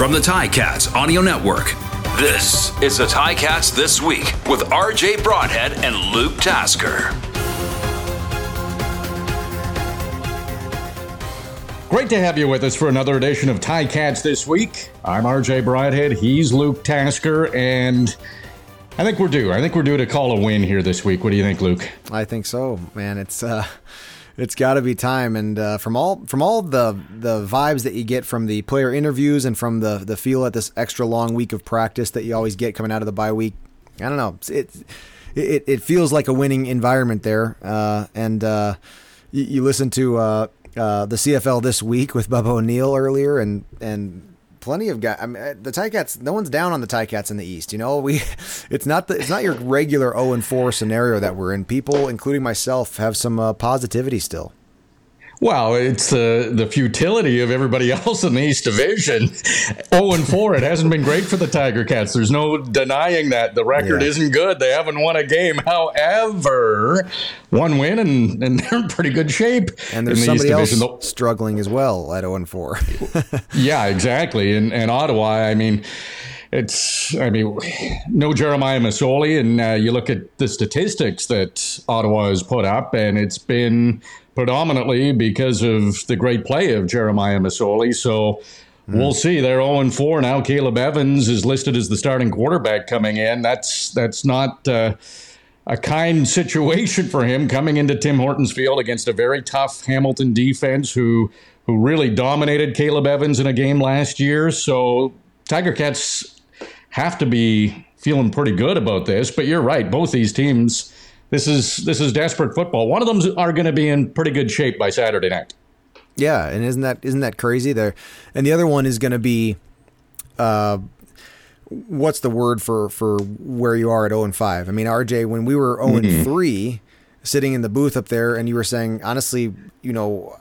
From the Ticats Audio Network, this is the Ticats This Week with RJ Broadhead and Luke Tasker. Great to have you with us for another edition of Ticats This Week. I'm RJ Broadhead, he's Luke Tasker, and I think we're due. I think we're due to call a win here this week. What do you think, Luke? I think so, man. It's uh it's got to be time. And uh, from all from all the the vibes that you get from the player interviews and from the the feel at this extra long week of practice that you always get coming out of the bye week, I don't know. It it, it feels like a winning environment there. Uh, and uh, you, you, listen to uh, uh, the CFL this week with Bubba O'Neill earlier, and and plenty of guys. I mean, uh, the Ticats. No one's down on the Ticats in the East. You know, we. It's not the. It's not your regular 0 and four scenario that we're in. People, including myself, have some uh, positivity still. Well, it's uh, the futility of everybody else in the East Division. 0 and 4. It hasn't been great for the Tiger Cats. There's no denying that. The record yeah. isn't good. They haven't won a game. However, one win and, and they're in pretty good shape. And there's the somebody else struggling as well at 0 and 4. yeah, exactly. And, and Ottawa, I mean, it's I mean no Jeremiah Masoli and uh, you look at the statistics that Ottawa has put up and it's been predominantly because of the great play of Jeremiah Masoli. So mm. we'll see. They're 0 4 now. Caleb Evans is listed as the starting quarterback coming in. That's that's not uh, a kind situation for him coming into Tim Hortons Field against a very tough Hamilton defense who who really dominated Caleb Evans in a game last year. So Tiger Cats have to be feeling pretty good about this. But you're right. Both these teams this is this is desperate football. One of them are going to be in pretty good shape by Saturday night. Yeah, and isn't that isn't that crazy there? And the other one is going to be, uh, what's the word for for where you are at zero and five? I mean, RJ, when we were zero oh and mm-hmm. three, sitting in the booth up there, and you were saying, honestly, you know,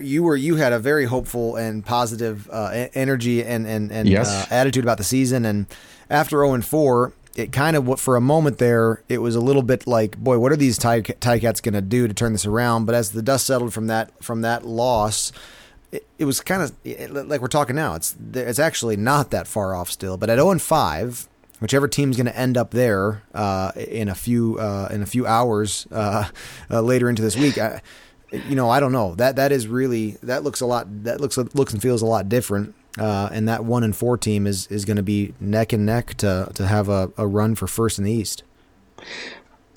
you were you had a very hopeful and positive uh, energy and and and yes. uh, attitude about the season, and after zero and four, it kind of for a moment there, it was a little bit like, boy, what are these tie, cats going to do to turn this around? But as the dust settled from that from that loss, it, it was kind of like we're talking now. It's it's actually not that far off still. But at 0 and 5 whichever team's going to end up there uh, in a few uh, in a few hours uh, uh, later into this week. I, you know, I don't know. That that is really that looks a lot. That looks looks and feels a lot different uh, and that one and four team is is going to be neck and neck to to have a, a run for first in the East.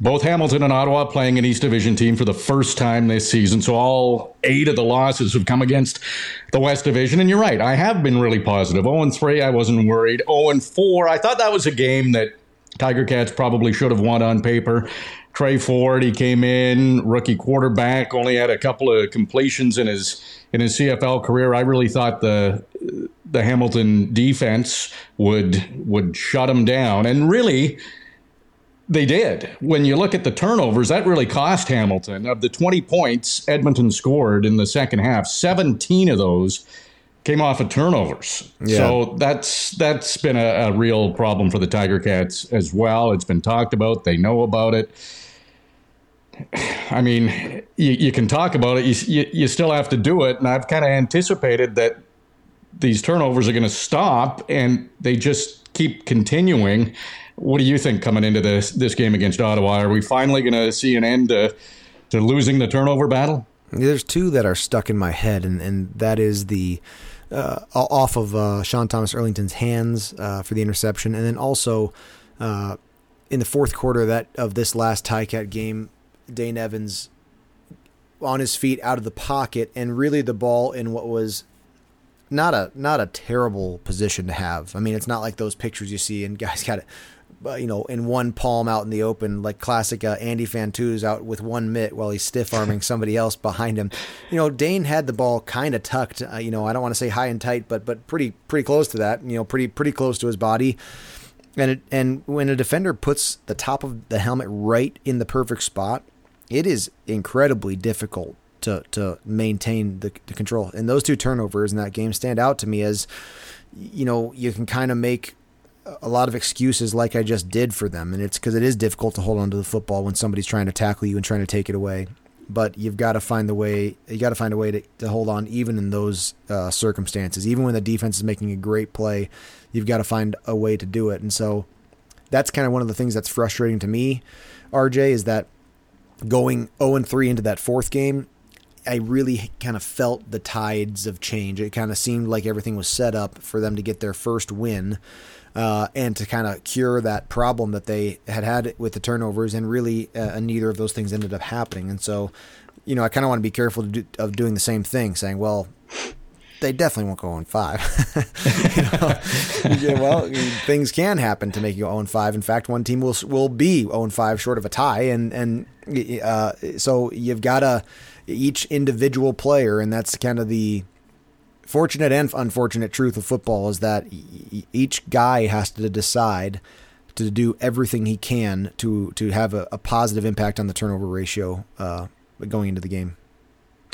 Both Hamilton and Ottawa playing an East Division team for the first time this season. So all eight of the losses have come against the West Division. And you're right, I have been really positive. 0 3, I wasn't worried. 0 4, I thought that was a game that Tiger Cats probably should have won on paper. Tre Ford, he came in, rookie quarterback, only had a couple of completions in his in his CFL career. I really thought the the Hamilton defense would would shut him down, and really they did. When you look at the turnovers, that really cost Hamilton. Of the 20 points Edmonton scored in the second half, 17 of those came off of turnovers. Yeah. So that's that's been a, a, real problem for the Tiger Cats as well. It's been talked about. They know about it. I mean, you, you can talk about it. You, you, you still have to do it. And I've kind of anticipated that these turnovers are going to stop and they just keep continuing. What do you think coming into this this game against Ottawa? Are we finally going to see an end to, to losing the turnover battle? There's two that are stuck in my head, and, and that is the uh, off of uh, Sean Thomas Erlington's hands uh, for the interception, and then also uh, in the fourth quarter that of this last Ticat game, Dane Evans on his feet out of the pocket, and really the ball in what was not a not a terrible position to have. I mean, it's not like those pictures you see and guys got it, uh, you know, in one palm out in the open, like classic uh, Andy Fantuz out with one mitt while he's stiff arming somebody else behind him. You know, Dane had the ball kind of tucked. Uh, you know, I don't want to say high and tight, but but pretty pretty close to that. You know, pretty pretty close to his body. And it, and when a defender puts the top of the helmet right in the perfect spot, it is incredibly difficult to to maintain the, the control. And those two turnovers in that game stand out to me as you know you can kind of make a lot of excuses like I just did for them, and it's because it is difficult to hold on to the football when somebody's trying to tackle you and trying to take it away. but you've got to find the way. You got to find a way to, to hold on, even in those uh, circumstances. Even when the defense is making a great play, you've got to find a way to do it. And so, that's kind of one of the things that's frustrating to me. RJ is that going 0 and 3 into that fourth game, I really kind of felt the tides of change. It kind of seemed like everything was set up for them to get their first win uh, and to kind of cure that problem that they had had with the turnovers. And really, uh, neither of those things ended up happening. And so, you know, I kind of want to be careful do, of doing the same thing, saying, well, they definitely won't go on five. you know, well, things can happen to make you on five. In fact, one team will will be on five short of a tie, and and uh, so you've got to each individual player, and that's kind of the fortunate and unfortunate truth of football is that each guy has to decide to do everything he can to to have a, a positive impact on the turnover ratio uh, going into the game.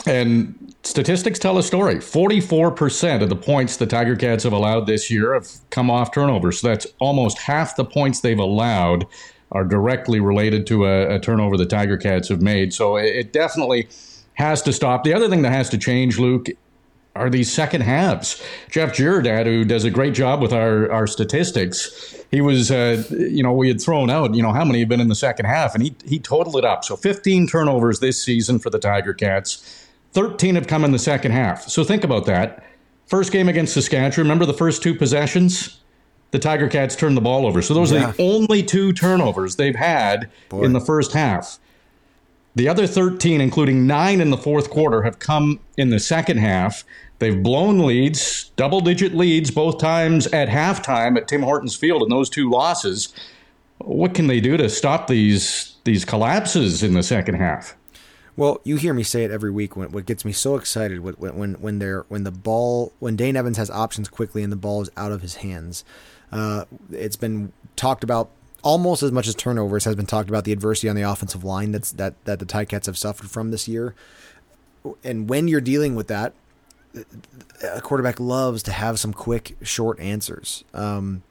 And statistics tell a story. 44% of the points the Tiger Cats have allowed this year have come off turnovers. So that's almost half the points they've allowed are directly related to a, a turnover the Tiger Cats have made. So it, it definitely has to stop. The other thing that has to change, Luke, are these second halves. Jeff Giordad, who does a great job with our, our statistics, he was, uh, you know, we had thrown out, you know, how many have been in the second half, and he, he totaled it up. So 15 turnovers this season for the Tiger Cats, 13 have come in the second half. So think about that. First game against Saskatchewan, remember the first two possessions? The Tiger Cats turned the ball over. So those yeah. are the only two turnovers they've had Boy. in the first half. The other 13, including nine in the fourth quarter, have come in the second half. They've blown leads, double digit leads, both times at halftime at Tim Hortons Field in those two losses. What can they do to stop these these collapses in the second half? Well, you hear me say it every week. When, what gets me so excited when when when they're when the ball when Dane Evans has options quickly and the ball is out of his hands. Uh, it's been talked about almost as much as turnovers has been talked about the adversity on the offensive line that's that that the Ticats have suffered from this year. And when you're dealing with that, a quarterback loves to have some quick, short answers. Um,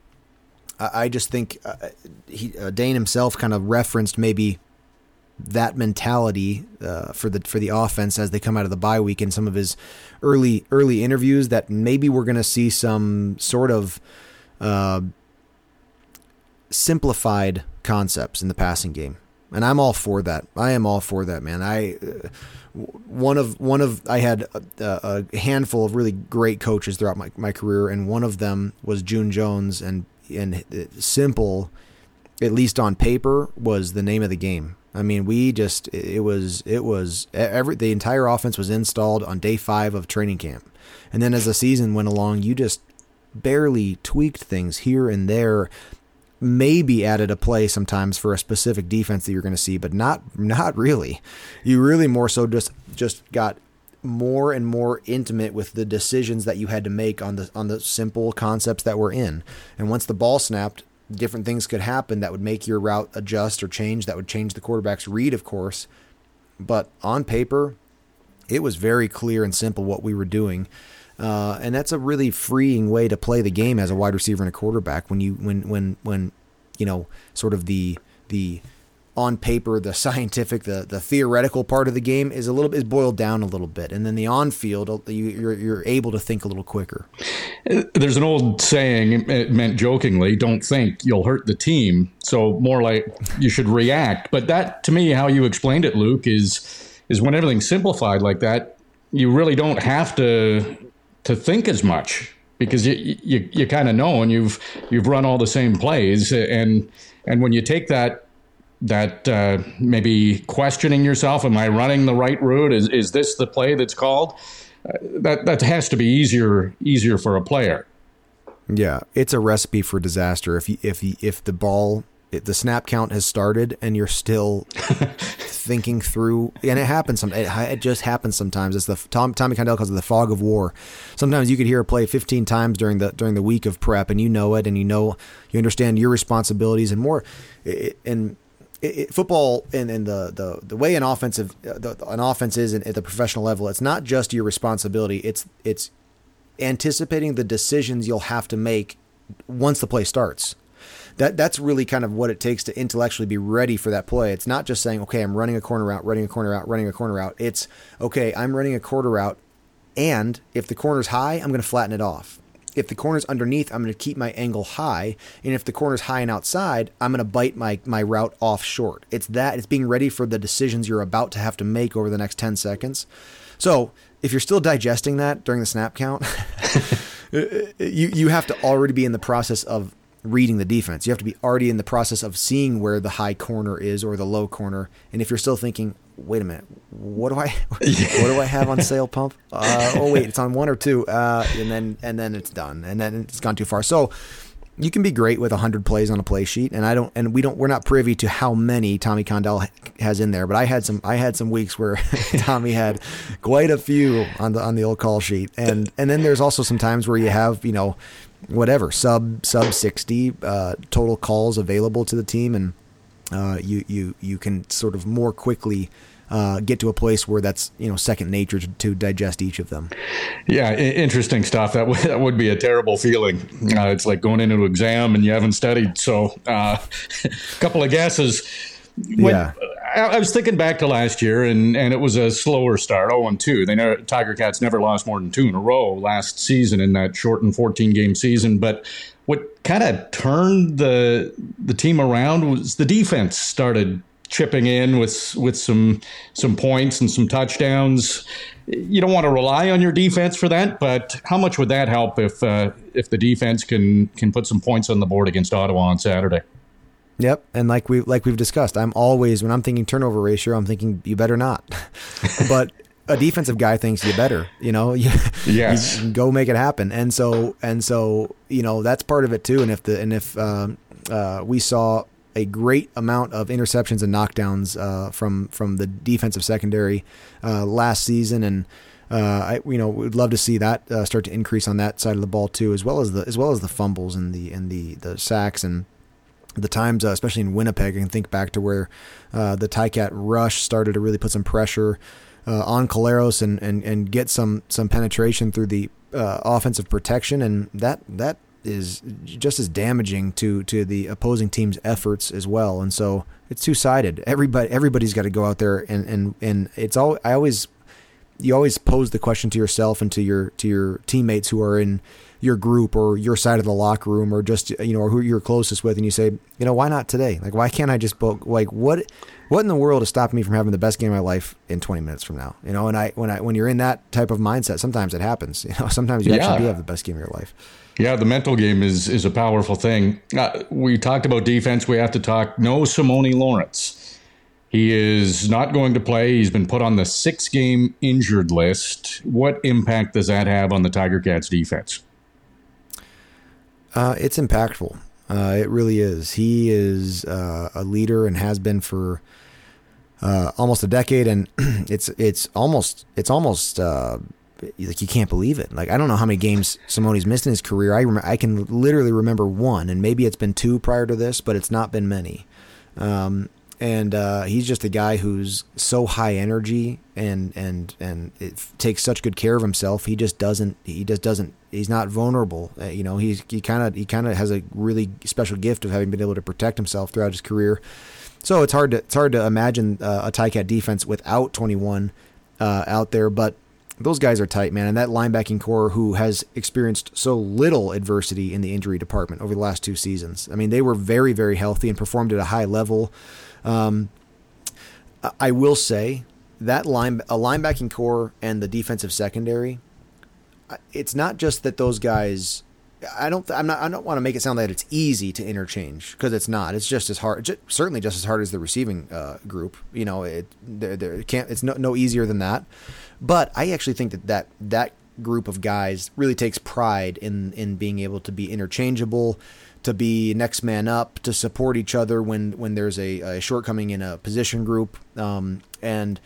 I, I, just think uh, he, uh, Dane himself kind of referenced maybe that mentality uh, for the for the offense as they come out of the bye week in some of his early early interviews that maybe we're going to see some sort of uh, simplified concepts in the passing game, and I'm all for that. I am all for that, man. I uh, one of one of I had a, a, handful of really great coaches throughout my, my career, and one of them was June Jones, and and simple, at least on paper, was the name of the game. I mean, we just it was it was every the entire offense was installed on day five of training camp, and then as the season went along, you just barely tweaked things here and there maybe added a play sometimes for a specific defense that you're going to see, but not not really. You really more so just just got more and more intimate with the decisions that you had to make on the on the simple concepts that were in. And once the ball snapped, different things could happen that would make your route adjust or change that would change the quarterback's read, of course. But on paper, it was very clear and simple what we were doing. Uh, and that's a really freeing way to play the game as a wide receiver and a quarterback when you when when when you know sort of the the on paper the scientific the the theoretical part of the game is a little is boiled down a little bit. And then the on field uh, you, you're you're able to think a little quicker. There's an old saying it meant jokingly don't think you'll hurt the team. So more like you should react. But that to me how you explained it luke is is when everything's simplified like that you really don't have to to think as much because you you, you kind of know and you've you've run all the same plays. And and when you take that that uh, maybe questioning yourself am I running the right route is is this the play that's called uh, that that has to be easier easier for a player yeah it's a recipe for disaster if you, if you, if the ball the snap count has started and you're still thinking through, and it happens. Some it, it, just happens sometimes. It's the Tom, Tommy Condell calls it the fog of war. Sometimes you could hear a play 15 times during the during the week of prep, and you know it, and you know you understand your responsibilities and more. And it, football and, and the, the the way an offensive uh, the, an offense is at the professional level, it's not just your responsibility. It's it's anticipating the decisions you'll have to make once the play starts that that's really kind of what it takes to intellectually be ready for that play. It's not just saying, okay, I'm running a corner route, running a corner route, running a corner route. It's okay, I'm running a quarter route, and if the corner's high, I'm going to flatten it off. If the corner's underneath, I'm going to keep my angle high, and if the corner's high and outside, I'm going to bite my my route off short. It's that it's being ready for the decisions you're about to have to make over the next 10 seconds. So, if you're still digesting that during the snap count, you you have to already be in the process of reading the defense. You have to be already in the process of seeing where the high corner is or the low corner. And if you're still thinking, wait a minute, what do I what do I have on sail pump? Uh, oh wait, it's on one or two, uh, and then and then it's done, and then it's gone too far. So you can be great with 100 plays on a play sheet and I don't and we don't we're not privy to how many Tommy Condell has in there but I had some I had some weeks where Tommy had quite a few on the on the old call sheet and and then there's also some times where you have you know whatever sub sub 60 uh, total calls available to the team and uh, you you you can sort of more quickly uh, get to a place where that's you know second nature to, to digest each of them. Yeah, I- interesting stuff. That, w- that would be a terrible feeling. Uh, it's like going into an exam and you haven't studied. So, a uh, couple of guesses. When, yeah. I, I, was thinking back to last year, and, and it was a slower start, 0 and 2. They never, Tiger Cats never lost more than two in a row last season in that shortened 14 game season. But what kind of turned the the team around was the defense started chipping in with with some some points and some touchdowns. You don't want to rely on your defense for that, but how much would that help if uh, if the defense can can put some points on the board against Ottawa on Saturday? Yep, and like we like we've discussed, I'm always when I'm thinking turnover ratio, I'm thinking you better not. but a defensive guy thinks you better, you know, you, yes. you go make it happen. And so, and so, you know, that's part of it too. And if the, and if, um, uh, we saw a great amount of interceptions and knockdowns uh, from from the defensive secondary uh, last season, and uh, I you know we'd love to see that uh, start to increase on that side of the ball too, as well as the as well as the fumbles and the and the the sacks and the times, uh, especially in Winnipeg. I can think back to where uh, the Ticat rush started to really put some pressure Uh, on Collaros and, and and get some some penetration through the uh, offensive protection, and that that is just as damaging to to the opposing team's efforts as well. And so it's two sided. Everybody everybody's got to go out there and and and it's all I always you always pose the question to yourself and to your to your teammates who are in your group or your side of the locker room or just you know or who you're closest with and you say you know why not today like why can't I just book like what what in the world is stopping me from having the best game of my life in 20 minutes from now you know and I when I when you're in that type of mindset sometimes it happens you know sometimes you yeah. actually do have the best game of your life yeah, the mental game is is a powerful thing. Uh, we talked about defense. We have to talk. No, Simoni Lawrence. He is not going to play. He's been put on the six game injured list. What impact does that have on the Tiger Cats defense? Uh, it's impactful. Uh, it really is. He is uh, a leader and has been for uh, almost a decade, and it's it's almost it's almost uh, like you can't believe it. Like I don't know how many games Simoni's missed in his career. I rem- I can literally remember one, and maybe it's been two prior to this, but it's not been many. Um, and uh, he's just a guy who's so high energy and and and takes such good care of himself. He just doesn't. He just doesn't. He's not vulnerable. Uh, you know, he's he kind of he kind of has a really special gift of having been able to protect himself throughout his career. So it's hard to it's hard to imagine uh, a Ticat defense without 21 uh, out there, but those guys are tight, man. And that linebacking corps who has experienced so little adversity in the injury department over the last two seasons. I mean, they were very, very healthy and performed at a high level. Um, I will say that line, a linebacking corps and the defensive secondary, it's not just that those guys. I don't. I'm not. I don't want to make it sound that it's easy to interchange because it's not. It's just as hard. Just, certainly, just as hard as the receiving uh, group. You know, it. They're, they're, can't. It's no, no easier than that. But I actually think that that, that group of guys really takes pride in, in being able to be interchangeable, to be next man up, to support each other when, when there's a, a shortcoming in a position group. Um, and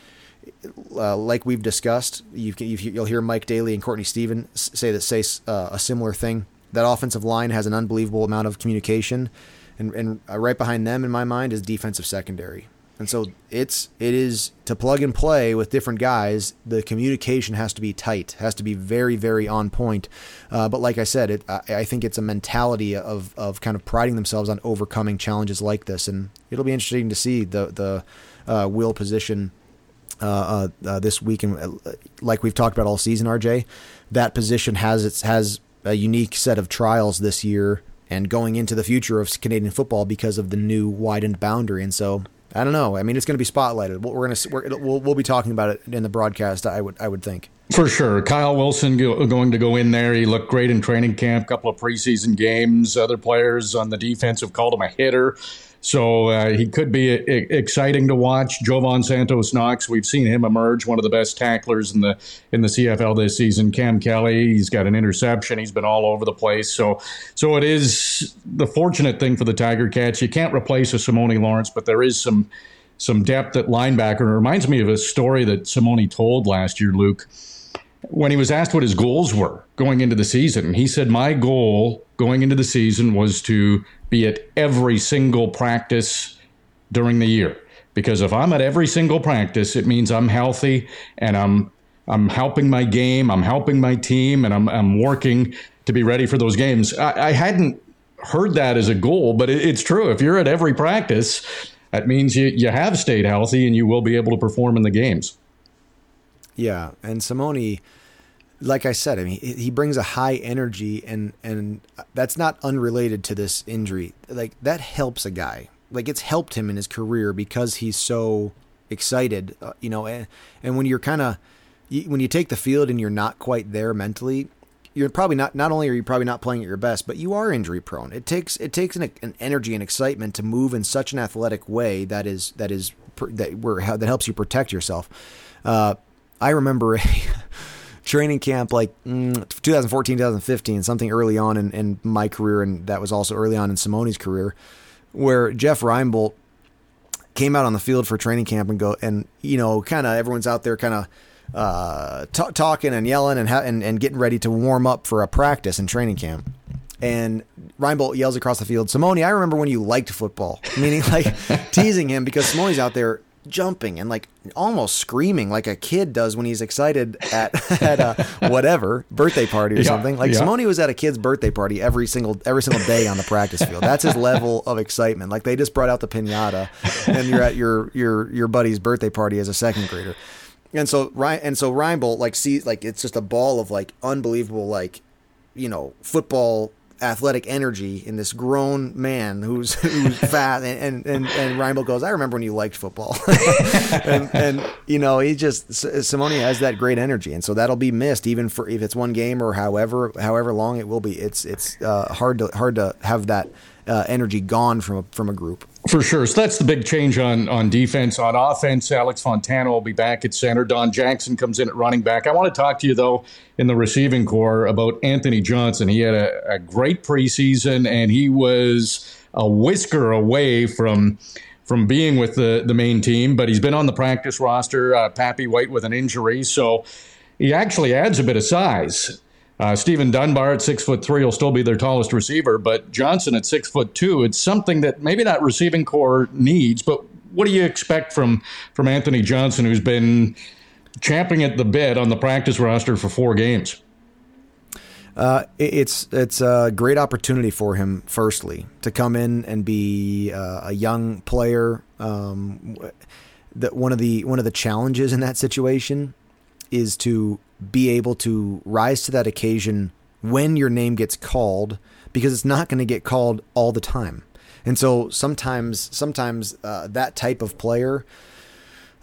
uh, like we've discussed, you will hear Mike Daly and Courtney Stephen say that say uh, a similar thing. That offensive line has an unbelievable amount of communication, and, and uh, right behind them, in my mind, is defensive secondary. And so it's it is to plug and play with different guys. The communication has to be tight, has to be very very on point. Uh, but like I said, it, I, I, think it's a mentality of of kind of priding themselves on overcoming challenges like this, and it'll be interesting to see the the uh, will position uh, uh, uh this week. And uh, like we've talked about all season, RJ, that position has its has a unique set of trials this year and going into the future of Canadian football because of the new widened boundary. And so I don't know. I mean, it's going to be spotlighted. We're going to we're, we'll, we'll be talking about it in the broadcast. I would I would think for sure. Kyle Wilson go, going to go in there. He looked great in training camp. Couple of preseason games. Other players on the defense have called him a hitter. So uh, he could be a, exciting to watch. Jovan Santos Knox, we've seen him emerge one of the best tacklers in the in the CFL this season. Cam Kelly, he's got an interception. He's been all over the place. So so it is the fortunate thing for the Tiger Cats. You can't replace a Simoni Lawrence, but there is some some depth at linebacker. It reminds me of a story that Simoni told last year, Luke when he was asked what his goals were going into the season, he said, My goal going into the season was to be at every single practice during the year. Because if I'm at every single practice, it means I'm healthy and I'm I'm helping my game, I'm helping my team, and I'm I'm working to be ready for those games. I, I hadn't heard that as a goal, but it, it's true. If you're at every practice, that means you, you have stayed healthy and you will be able to perform in the games. Yeah, and Simoni, like I said, I mean, he brings a high energy, and and that's not unrelated to this injury. Like that helps a guy. Like it's helped him in his career because he's so excited, uh, you know. And and when you're kind of when you take the field and you're not quite there mentally, you're probably not. Not only are you probably not playing at your best, but you are injury prone. It takes it takes an, an energy and excitement to move in such an athletic way that is that is that where that helps you protect yourself. Uh, I remember a training camp like mm, 2014, 2015, something early on in, in, my career, and that was also early on in Simoni's career, where Jeff Reinebold came out on the field for training camp and go and you know kind of everyone's out there kind of uh, t- talking and yelling and, ha- and and getting ready to warm up for a practice and training camp. And Reinebold yells across the field, Simoni, I remember when you liked football, meaning like teasing him because Simoni's out there jumping and like almost screaming like a kid does when he's excited at at a whatever birthday party or yeah, something. Like yeah. Simoni was at a kid's birthday party every single every single day on the practice field. That's his level of excitement. Like they just brought out the pinata and you're at your your your buddy's birthday party as a second grader. And so Ryan and so Reinebold like sees like it's just a ball of like unbelievable like you know football athletic energy in this grown man who's who's fat and and and, and goes I remember when you liked football. And, and you know he just Simoni has that great energy and so that'll be missed even for if it's one game or however however long it will be. It's it's uh, hard to hard to have that uh, energy gone from a, from a group for sure. So that's the big change on on defense. On offense, Alex Fontana will be back at center. Don Jackson comes in at running back. I want to talk to you though in the receiving corps about Anthony Johnson. He had a, a great preseason, and he was a whisker away from from being with the the main team. But he's been on the practice roster. Uh, Papi White with an injury, so he actually adds a bit of size. Uh, Steven Dunbar at six foot three will still be their tallest receiver, but Johnson at six foot two, it's something that maybe that receiving corps needs. But what do you expect from from Anthony Johnson, who's been champing at the bit on the practice roster for four games? Uh, it's it's a great opportunity for him. Firstly, to come in and be uh, a young player. Um, that one of the one of the challenges in that situation is to be able to rise to that occasion when your name gets called because it's not going to get called all the time. And so sometimes sometimes uh, that type of player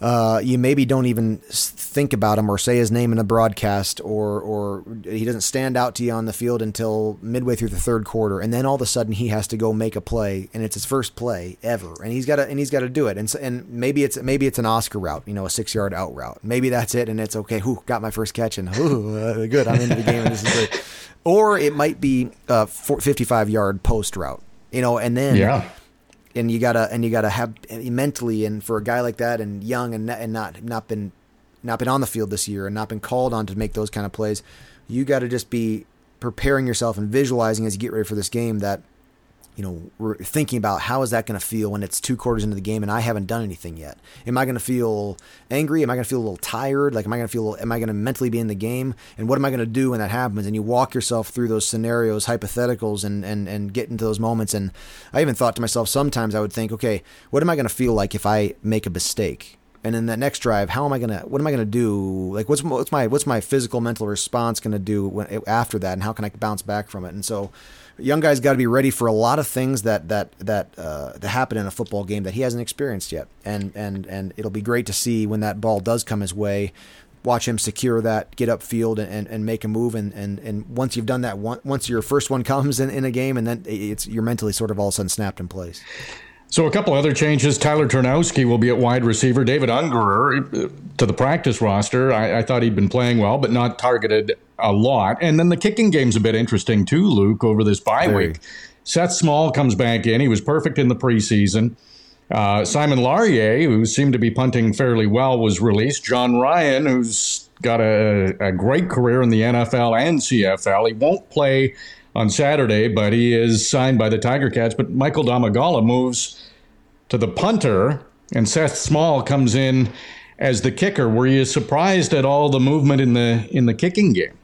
uh, you maybe don't even think about him or say his name in a broadcast, or or he doesn't stand out to you on the field until midway through the third quarter, and then all of a sudden he has to go make a play, and it's his first play ever, and he's got to and he's got to do it, and so, and maybe it's maybe it's an Oscar route, you know, a six yard out route, maybe that's it, and it's okay. Who got my first catch, and whoo, uh, good, I'm into the game, and this is great. Or it might be a 55 yard post route, you know, and then yeah and you gotta and you gotta have mentally and for a guy like that and young and and not not been not been on the field this year and not been called on to make those kind of plays, you got to just be preparing yourself and visualizing as you get ready for this game that you know, thinking about how is that going to feel when it's two quarters into the game and I haven't done anything yet. Am I going to feel angry? Am I going to feel a little tired? Like, am I going to feel? Am I going to mentally be in the game? And what am I going to do when that happens? And you walk yourself through those scenarios, hypotheticals, and and and get into those moments. And I even thought to myself, sometimes I would think, okay, what am I going to feel like if I make a mistake? And in that next drive, how am I gonna? What am I gonna do? Like, what's what's my what's my physical mental response gonna do when, after that? And how can I bounce back from it? And so, young guy's got to be ready for a lot of things that that that uh, that happen in a football game that he hasn't experienced yet. And and and it'll be great to see when that ball does come his way. Watch him secure that, get upfield, and, and, and make a move. And, and, and once you've done that, once your first one comes in, in a game, and then it's you're mentally sort of all of a sudden snapped in place. So a couple other changes. Tyler Ternowski will be at wide receiver. David Ungerer to the practice roster. I, I, thought he'd been playing well, but not targeted a lot. And then the kicking game's a bit interesting too, Luke, over this bye Very. week. Seth Small comes back in. He was perfect in the preseason. Uh, Simon Laryea, who seemed to be punting fairly well, was released. Jon Ryan, who's got a, a great career in the NFL and CFL, he won't play on Saturday, but he is signed by the Tiger Cats. But Michael Domagala moves to the punter, and Seth Small comes in as the kicker. Were you surprised at all the movement in the in the kicking game?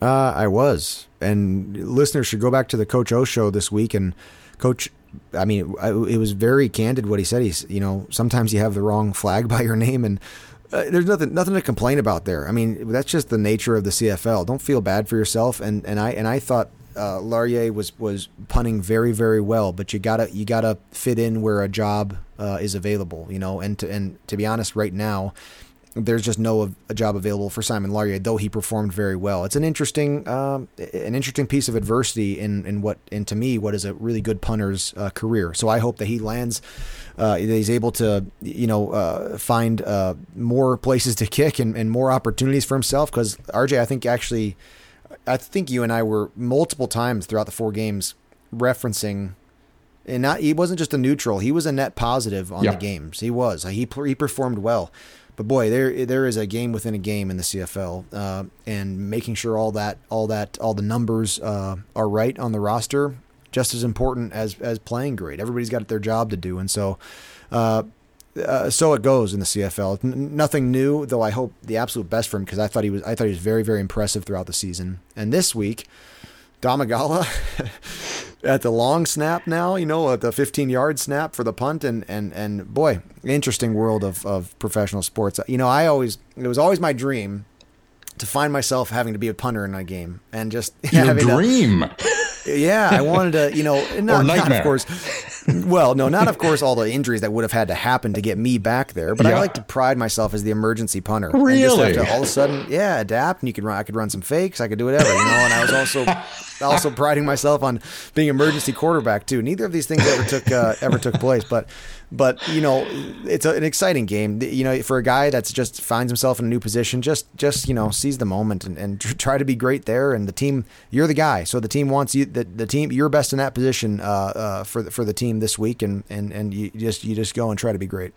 Uh, I was, and listeners should go back to the Coach O show this week. And Coach, I mean, it was very candid what he said. He's, you know, sometimes you have the wrong flag by your name, and uh, there's nothing nothing to complain about there. I mean, that's just the nature of the CFL. Don't feel bad for yourself. And and I and I thought uh, Laryea was was punting very very well, but you gotta you gotta fit in where a job uh, is available, you know. And to, and to be honest, right now, there's just no a job available for Simon Laryea, though he performed very well. It's an interesting um, an interesting piece of adversity in in what and to me what is a really good punter's uh, career. So I hope that he lands. Uh, he's able to, you know, uh, find uh, more places to kick and, and more opportunities for himself. Because RJ, I think actually, I think you and I were multiple times throughout the four games referencing and not he wasn't just a neutral; he was a net positive on the games. He was he he performed well. But boy, there there is a game within a game in the CFL, uh, and making sure all that all that all the numbers uh, are right on the roster just as important as as playing great. Everybody's got their job to do, and so. Uh, uh, so it goes in the CFL. N- nothing new, though. I hope the absolute best for him because I thought he was. I thought he was very, very impressive throughout the season. And this week, Domagala at the long snap now, you know, at the 15 yard snap for the punt. And, and, and boy, interesting world of, of professional sports. You know, I always, it was always my dream to find myself having to be a punter in a game and just your dream. To, yeah, I wanted to, you know, not, not of course. Well, no, not of course all the injuries that would have had to happen to get me back there, but yeah. I like to pride myself as the emergency punter. Really? And just have to all of a sudden, yeah, adapt, and you could run. I could run some fakes. I could do whatever, you know. And I was also also priding myself on being emergency quarterback too. Neither of these things ever took uh, ever took place, but but you know, it's a, an exciting game. You know, for a guy that's just finds himself in a new position, just just you know, seize the moment and, and try to be great there. And the team, you're the guy, so the team wants you. The, the team, you're best in that position uh, uh, for the, for the team this week, and and and you just you just go and try to be great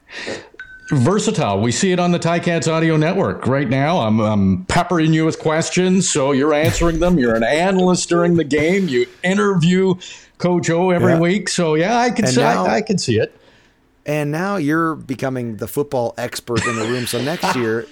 versatile. We see it on the Ticats Audio Network right now. I'm, I'm, peppering you with questions, so you're answering them. You're an analyst during the game. You interview Coach O every yeah. week, so yeah, I can see. Now, I, I, can see it and now you're becoming the football expert in the room. So next year,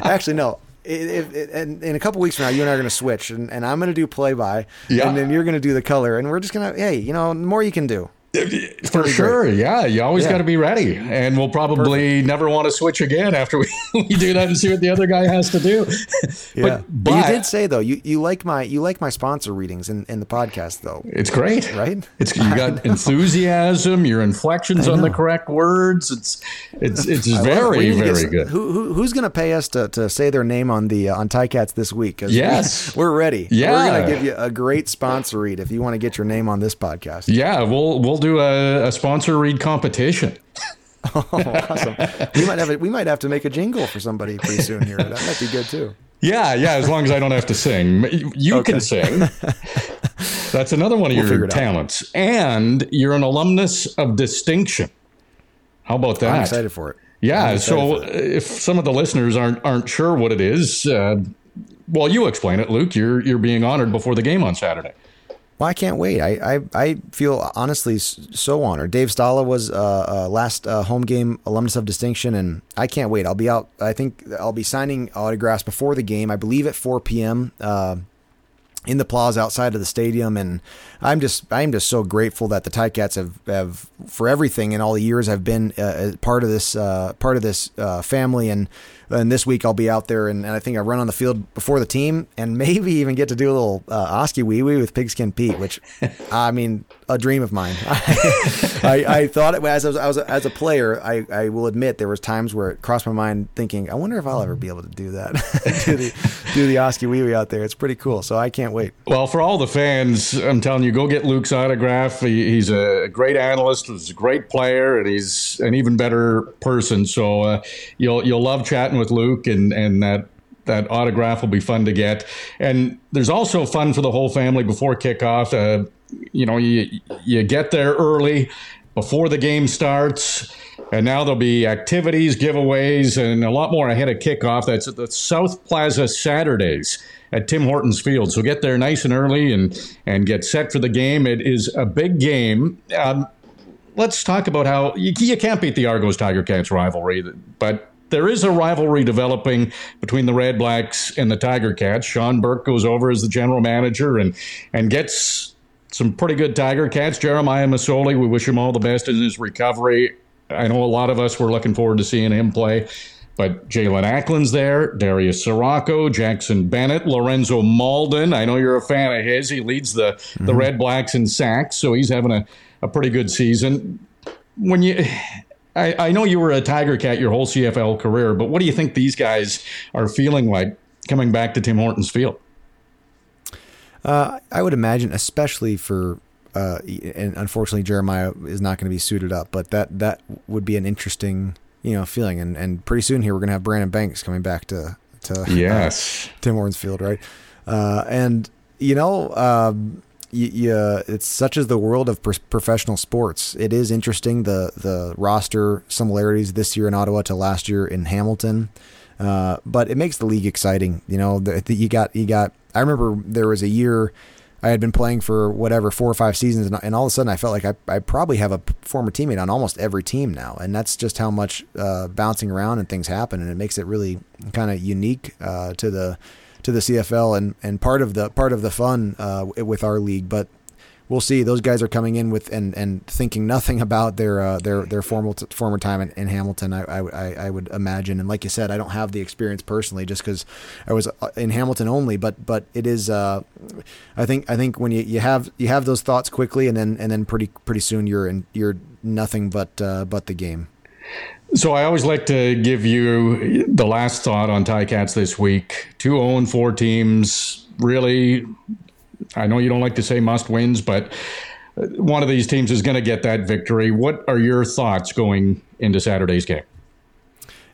actually, no. If, if, in, in a couple weeks from now, you and I are going to switch, and, and I'm going to do play by, yeah. and then you're going to do the color, and we're just going to, hey, you know, the more you can do. For sure, great. yeah. You always yeah. got to be ready, and we'll probably Perfect. never want to switch again after we, we do that and see what the other guy has to do. yeah, but, but, you did say though you, you like my you like my sponsor readings in, in the podcast though. It's great, right? It's you got enthusiasm, your inflections on the correct words. It's it's it's very very good. Who, who who's going to pay us to, to say their name on the uh, on Ticats this week? Yes, we, are ready. Yeah, we're going to give you a great sponsor read if you want to get your name on this podcast. Yeah, we'll we'll do a, a sponsor read competition. oh, awesome! We might have a, we might have to make a jingle for somebody pretty soon here. That might be good too. Yeah, yeah. As long as I don't have to sing, you okay. can sing. That's another one of we'll your talents, out. and you're an alumnus of distinction. How about that? I'm excited for it. Yeah. So if some of the listeners aren't aren't sure what it is, uh, well, you explain it, Luke. You're you're being honored before the game on Saturday. Well, I can't wait. I, I, I feel honestly so honored. Dave Stala was uh, uh, last uh, home game alumnus of distinction, and I can't wait. I'll be out. I think I'll be signing autographs before the game. I believe at 4 p.m. Uh, in the plaza outside of the stadium, and I'm just I'm just so grateful that the Ticats have, have for everything in all the years I've been uh, part of this uh, part of this family and and this week I'll be out there and, and, I think I run on the field before the team and maybe even get to do a little uh, Oskee wee wee with Pigskin Pete, which I mean a dream of mine. I, I, thought it as I was, I was as a player. I, I will admit there was times where it crossed my mind thinking, I wonder if I'll ever be able to do that, do the do the Oskee wee wee out there. It's pretty cool. So I can't wait. Well, for all the fans, I'm telling you, go get Luke's autograph. He, he's a great analyst. He's a great player, and he's an even better person. So uh, you'll you'll love chatting with Luke, and and that that autograph will be fun to get. And there's also fun for the whole family before kickoff. Uh, you know, you you get there early before the game starts. And now there'll be activities, giveaways, and a lot more ahead of kickoff. That's at the South Plaza Saturdays at Tim Hortons Field. So get there nice and early and and get set for the game. It is a big game. Um, let's talk about how you, you can't beat the Argos Tiger Cats rivalry, but there is a rivalry developing between the Red Blacks and the Tiger Cats. Shawn Burke goes over as the general manager and and gets some pretty good Tiger Cats. Jeremiah Masoli, we wish him all the best in his recovery. I know a lot of us were looking forward to seeing him play. But Jaelon Acklin's there, Darius Ciraco, Jackson Bennett, Lorenzo Mauldin. I know you're a fan of his. He leads the, mm-hmm. the Red Blacks in sacks, so he's having a, a pretty good season. When you I, I know you were a Tiger Cat your whole CFL career, but what do you think these guys are feeling like coming back to Tim Hortons Field? Uh, I would imagine, especially for, uh, and unfortunately Jeremiah is not going to be suited up, but that that would be an interesting, you know, feeling. And and pretty soon here we're going to have Brandon Banks coming back to to yes uh, Tim Hortons Field, right? Uh, and you know, um, you, it's such as the world of pro- professional sports. It is interesting the the roster similarities this year in Ottawa to last year in Hamilton. Uh, but it makes the league exciting. You know, the, the, you got you got. I remember there was a year I had been playing for whatever four or five seasons, and, and all of a sudden I felt like I, I probably have a former teammate on almost every team now, and that's just how much uh, bouncing around and things happen, and it makes it really kind of unique uh, to the to the CFL and and part of the part of the fun uh, with our league, but we'll see. Those guys are coming in with and, and thinking nothing about their uh, their their formal t- former time in, in Hamilton. I, I, I would imagine, and like you said, I don't have the experience personally, just because I was uh, in Hamilton only. But but it is. Uh, I think I think when you, you have you have those thoughts quickly, and then and then pretty pretty soon you're in you're nothing but uh, but the game. So I always like to give you the last thought on Ticats this week. Two 0 4 teams, really I know you don't like to say must wins, but one of these teams is going to get that victory. What are your thoughts going into Saturday's game?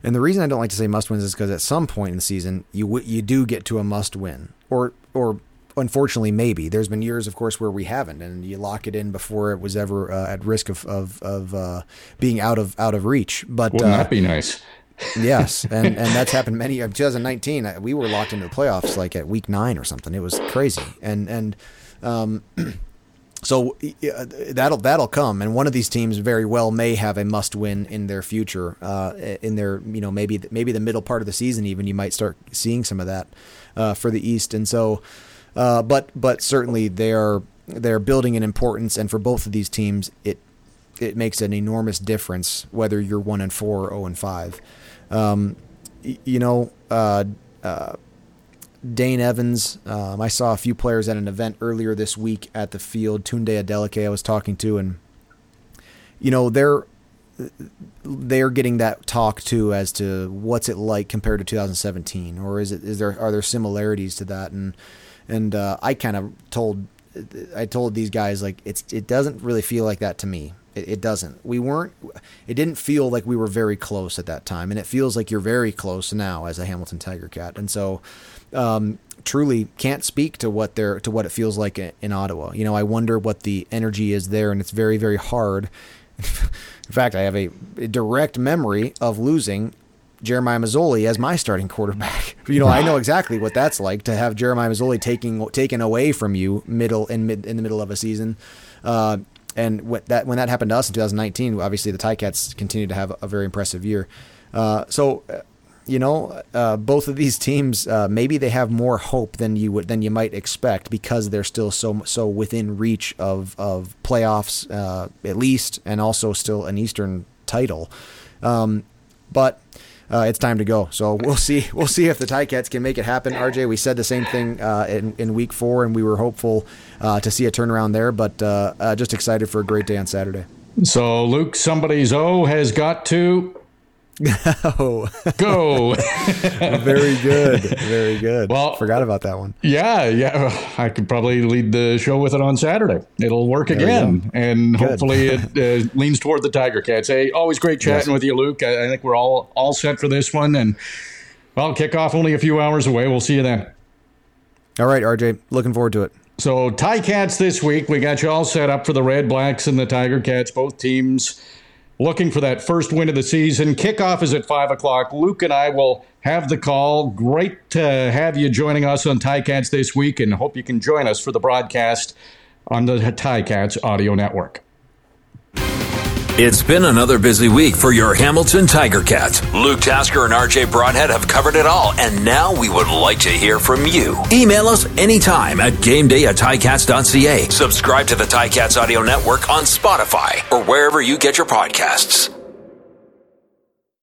And the reason I don't like to say must wins is because at some point in the season you you do get to a must win, or or unfortunately maybe there's been years, of course, where we haven't, and you lock it in before it was ever uh, at risk of of, of uh, being out of out of reach. But wouldn't uh, that be nice? yes, and and that's happened many. Of 2019, uh, we were locked into the playoffs like at week nine or something. It was crazy, and and um, so that'll that'll come. And one of these teams very well may have a must win in their future. Uh, in their you know maybe maybe the middle part of the season even you might start seeing some of that uh, for the East. And so, uh, but but certainly they are they're building in importance, and for both of these teams, it it makes an enormous difference whether you're one and four or zero oh and five. Um, you know, uh, uh, Dane Evans. Um, I saw a few players at an event earlier this week at the field. Tunde Adeleke, I was talking to, and you know they're they're getting that talk too as to what's it like compared to 2017, or is it is there are there similarities to that? And and uh, I kind of told I told these guys like it's it doesn't really feel like that to me. It, it, doesn't. We weren't. It didn't feel like we were very close at that time, and it feels like you're very close now as a Hamilton Tiger Cat. And so, um, truly can't speak to what they're to what it feels like in, in Ottawa. You know, I wonder what the energy is there, and it's very very hard. in fact, I have a, a direct memory of losing Jeremiah Masoli as my starting quarterback. You know, I know exactly what that's like to have Jeremiah Masoli taking taken away from you middle in mid in the middle of a season. Uh, and when that when that happened to us in 2019, obviously the Ticats continued to have a very impressive year. Uh, so, uh, you know, uh, both of these teams uh, maybe they have more hope than you would than you might expect because they're still so so within reach of of playoffs uh, at least, and also still an Eastern title. Um, but uh, it's time to go. So we'll see. We'll see if the Ticats can make it happen. RJ, we said the same thing uh, in, in week four, and we were hopeful uh, to see a turnaround there. But uh, uh, just excited for a great day on Saturday. So Luke, somebody's O has got to oh, go. very good, very good. Well, forgot about that one. Yeah, yeah. I could probably lead the show with it on Saturday. It'll work There again, and Good. hopefully it uh, leans toward the Tiger Cats. Hey, always great chatting Yes. with you, Luke. I, I think we're all all set for this one, and well, kickoff only a few hours away. We'll see you then. All right, RJ, looking forward to it. So, Ticats this week, we got you all set up for the Redblacks and the Tiger Cats, both teams looking for that first win of the season. Kickoff is at 5 o'clock. Luke and I will have the call. Great to have you joining us on Ticats this week, and hope you can join us for the broadcast on the Ticats audio network. It's been another busy week for your Hamilton Tiger Cats. Luke Tasker and RJ Broadhead have covered it all, and now we would like to hear from you. Email us anytime at gameday at ticats.ca. Subscribe to the Ticats audio network on Spotify or wherever you get your podcasts.